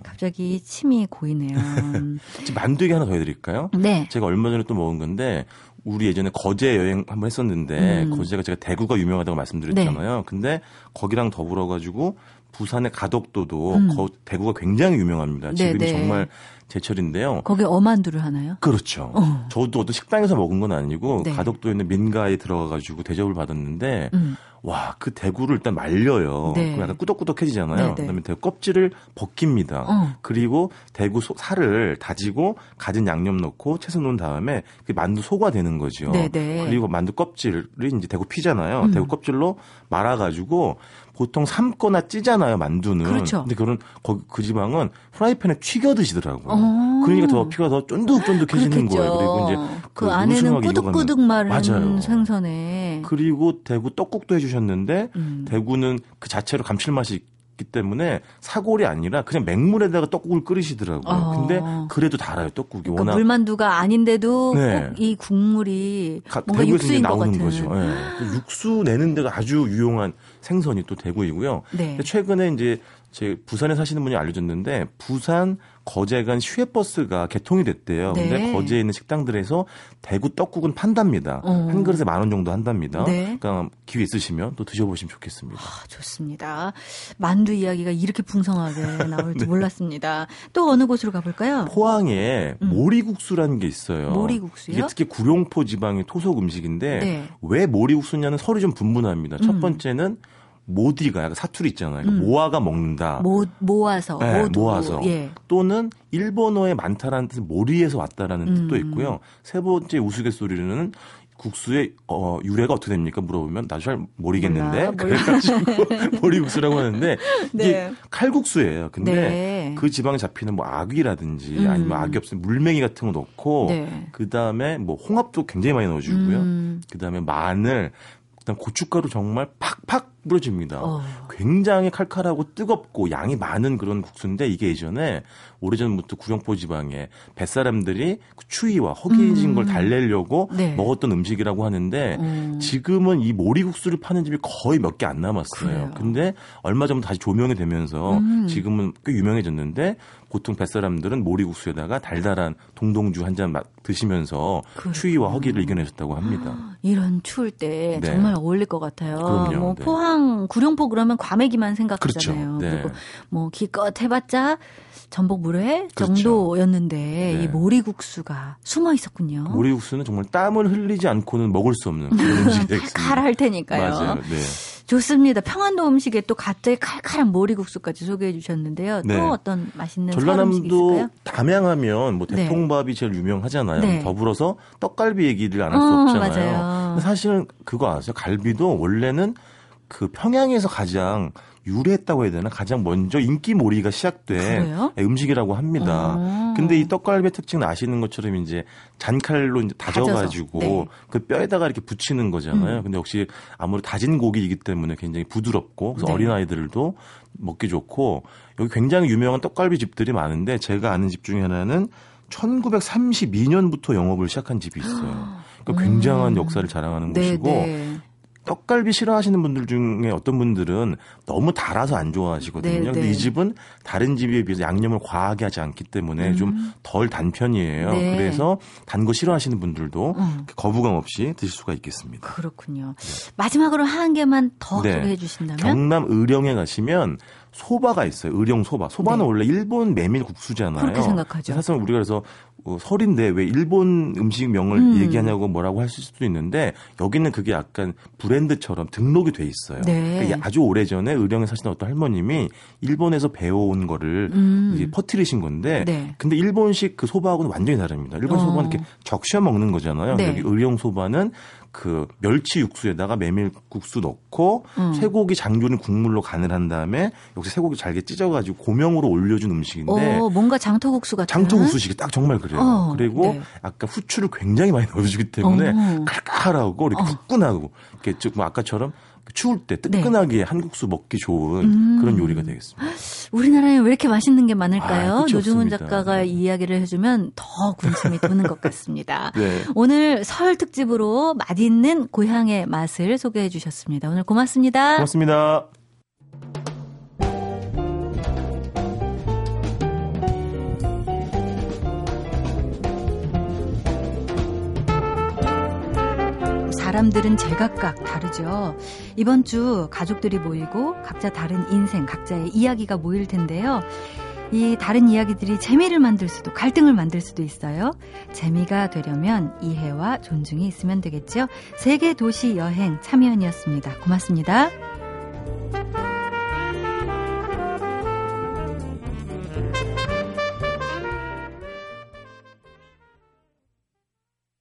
갑자기 침이 고이네요. 만두 얘기 하나 더 해드릴까요? 네. 제가 얼마 전에 또 먹은 건데 우리 예전에 거제 여행 한번 했었는데 음. 거제가 제가 대구가 유명하다고 말씀드렸잖아요. 네. 근데 거기랑 더불어 가지고 부산의 가덕도도 음. 거, 대구가 굉장히 유명합니다. 지금이 네 네. 정말 제철인데요. 거기 어만두를 하나요? 그렇죠. 어. 저도 어떤 식당에서 먹은 건 아니고 네. 가덕도에 있는 민가에 들어가가지고 대접을 받았는데 음. 와, 그 대구를 일단 말려요. 네. 그럼 약간 꾸덕꾸덕해지잖아요. 네 네. 그다음에 대구 껍질을 벗깁니다. 어. 그리고 대구 소, 살을 다지고 가진 양념 넣고 채소 넣은 다음에 그 만두 소가 되는 거죠. 네네. 그리고 만두 껍질을 이제 대구 피잖아요. 음. 대구 껍질로 말아가지고 보통 삶거나 찌잖아요 만두는. 그렇죠. 근데 그런 거기 그 지방은 프라이팬에 튀겨 드시더라고요. 어. 그러니까 더 피가 더 쫀득쫀득해지는 거예요. 그리고 이제 그, 그 안에는 꾸덕꾸덕 마른 맞아요. 생선에. 그리고 대구 떡국도 해주셨는데 음. 대구는 그 자체로 감칠맛이 있기 때문에 사골이 아니라 그냥 맹물에다가 떡국을 끓이시더라고요. 어. 근데 그래도 달아요 떡국이 그러니까 워낙 물만두가 아닌데도 네. 꼭이 국물이 뭔가 육수인 나오는 같은. 거죠. 네. 육수 내는 데가 아주 유용한 생선이 또 대구이고요. 네. 최근에 이제 제 부산에 사시는 분이 알려줬는데 부산 거제 간 시외버스가 개통이 됐대요. 네. 근데 거제에 있는 식당들에서 대구 떡국은 판답니다. 어. 한 그릇에 만 원 정도 한답니다. 네. 그러니까 기회 있으시면 또 드셔보시면 좋겠습니다. 아, 좋습니다. 만두 이야기가 이렇게 풍성하게 나올지 몰랐습니다. 또 어느 곳으로 가볼까요? 포항에 음. 모리국수라는 게 있어요. 모리국수요? 이게 특히 구룡포 지방의 토속 음식인데 네. 왜 모리국수냐는 설이 좀 분분합니다. 첫 음. 번째는 모디가 약간 사투리 있잖아요. 음. 모아가 먹는다. 모, 모아서. 네, 모아서. 예. 또는 일본어에 많다라는 뜻은 모리에서 왔다라는 음. 뜻도 있고요. 세 번째 우스갯소리는 국수의 어, 유래가 어떻게 됩니까? 물어보면 나도 잘 모르겠는데 몰라, 그래가지고 보리국수라고 하는데 네. 이게 칼국수예요. 근데 네. 그 지방에 잡히는 뭐 아귀라든지 음. 아니면 아귀 없으면 물맹이 같은 거 넣고 네. 그 다음에 뭐 홍합도 굉장히 많이 넣어주고요. 음. 그 다음에 마늘, 그다음 고춧가루 정말 팍팍 뿌려집니다. 어. 굉장히 칼칼하고 뜨겁고 양이 많은 그런 국수인데 이게 예전에 오래전부터 구경포 지방에 뱃사람들이 그 추위와 허기진 음. 걸 달래려고 네. 먹었던 음식이라고 하는데 음. 지금은 이 모리국수를 파는 집이 거의 몇 개 안 남았어요. 그래요. 근데 얼마 전 다시 조명이 되면서 음. 지금은 꽤 유명해졌는데 보통 뱃사람들은 모리국수에다가 달달한 동동주 한잔 드시면서 그렇구나. 추위와 허기를 이겨내셨다고 합니다. 이런 추울 때 네. 정말 어울릴 것 같아요. 그럼요. 뭐 네. 포항 구룡포 그러면 과메기만 생각하잖아요. 그렇죠. 네. 그리고 뭐 기껏 해봤자 전복 물회 그렇죠. 정도였는데 네. 이 모리국수가 숨어 있었군요. 모리국수는 정말 땀을 흘리지 않고는 먹을 수 없는 그런 음식이었습니다. 칼할 테니까요. 맞아요. 네. 좋습니다. 평안도 음식에 또 갑자기 칼칼한 모리국수까지 소개해 주셨는데요. 네. 또 어떤 맛있는 전라남도 담양하면 뭐 네. 대통밥이 네. 제일 유명하잖아요. 네. 더불어서 떡갈비 얘기를 안 할수 어, 없잖아요. 맞아요. 사실은 그거 아세요? 갈비도 원래는 그 평양에서 가장 유래했다고 해야 되나 가장 먼저 인기몰이가 시작된 그래요? 음식이라고 합니다. 어. 근데 이 떡갈비 특징은 아시는 것처럼 이제 잔칼로 이제 다져가지고 네. 그 뼈에다가 이렇게 붙이는 거잖아요. 음. 근데 역시 아무래도 다진 고기이기 때문에 굉장히 부드럽고 그래서 네. 어린 아이들도 먹기 좋고 여기 굉장히 유명한 떡갈비 집들이 많은데 제가 아는 집 중에 하나는 1932년부터 영업을 시작한 집이 있어요. 그러니까 굉장한 음. 역사를 자랑하는 네, 곳이고 네. 떡갈비 싫어하시는 분들 중에 어떤 분들은 너무 달아서 안 좋아하시거든요. 네, 근데 네. 이 집은 다른 집에 비해서 양념을 과하게 하지 않기 때문에 음. 좀덜 단 편이에요. 네. 그래서 단 거 싫어하시는 분들도 음. 거부감 없이 드실 수가 있겠습니다. 그렇군요. 네. 마지막으로 한 개만 더 네. 소개해 주신다면 경남 의령에 가시면 소바가 있어요. 의령 소바. 소바는 네. 원래 일본 메밀 국수잖아요. 그렇게 생각하죠. 사실 우리가 그래서 어, 설인데 왜 일본 음식명을 음. 얘기하냐고 뭐라고 하실 수도 있는데 여기는 그게 약간 브랜드처럼 등록이 돼 있어요. 네. 그러니까 아주 오래 전에 의령에 사시는 어떤 할머님이 일본에서 배워온 거를 음. 이제 퍼뜨리신 건데, 네. 근데 일본식 그 소바하고는 완전히 다릅니다. 일본 어. 소바는 이렇게 적셔 먹는 거잖아요. 네. 여기 의령 소바는 그 멸치 육수에다가 메밀국수 넣고 음. 쇠고기 장조림 국물로 간을 한 다음에 역시 쇠고기 잘게 찢어가지고 고명으로 올려준 음식인데 어, 뭔가 장터국수 같은 장터국수식이 딱 정말 그래요. 어, 그리고 네. 아까 후추를 굉장히 많이 넣어주기 때문에 어. 칼칼하고 이렇게 어. 후끈하고 이렇게 좀뭐 아까처럼 추울 때 뜨끈하게 네. 한국수 먹기 좋은 음. 그런 요리가 되겠습니다. 우리나라에 왜 이렇게 맛있는 게 많을까요? 아, 노중훈 작가가 네. 이야기를 해주면 더 군침이 도는 것 같습니다. 네. 오늘 설 특집으로 맛있는 고향의 맛을 소개해 주셨습니다. 오늘 고맙습니다. 고맙습니다. 사람들은 제각각 다르죠. 이번 주 가족들이 모이고 각자 다른 인생, 각자의 이야기가 모일 텐데요. 이 다른 이야기들이 재미를 만들 수도 갈등을 만들 수도 있어요. 재미가 되려면 이해와 존중이 있으면 되겠죠. 세계 도시 여행 참여연이었습니다. 고맙습니다.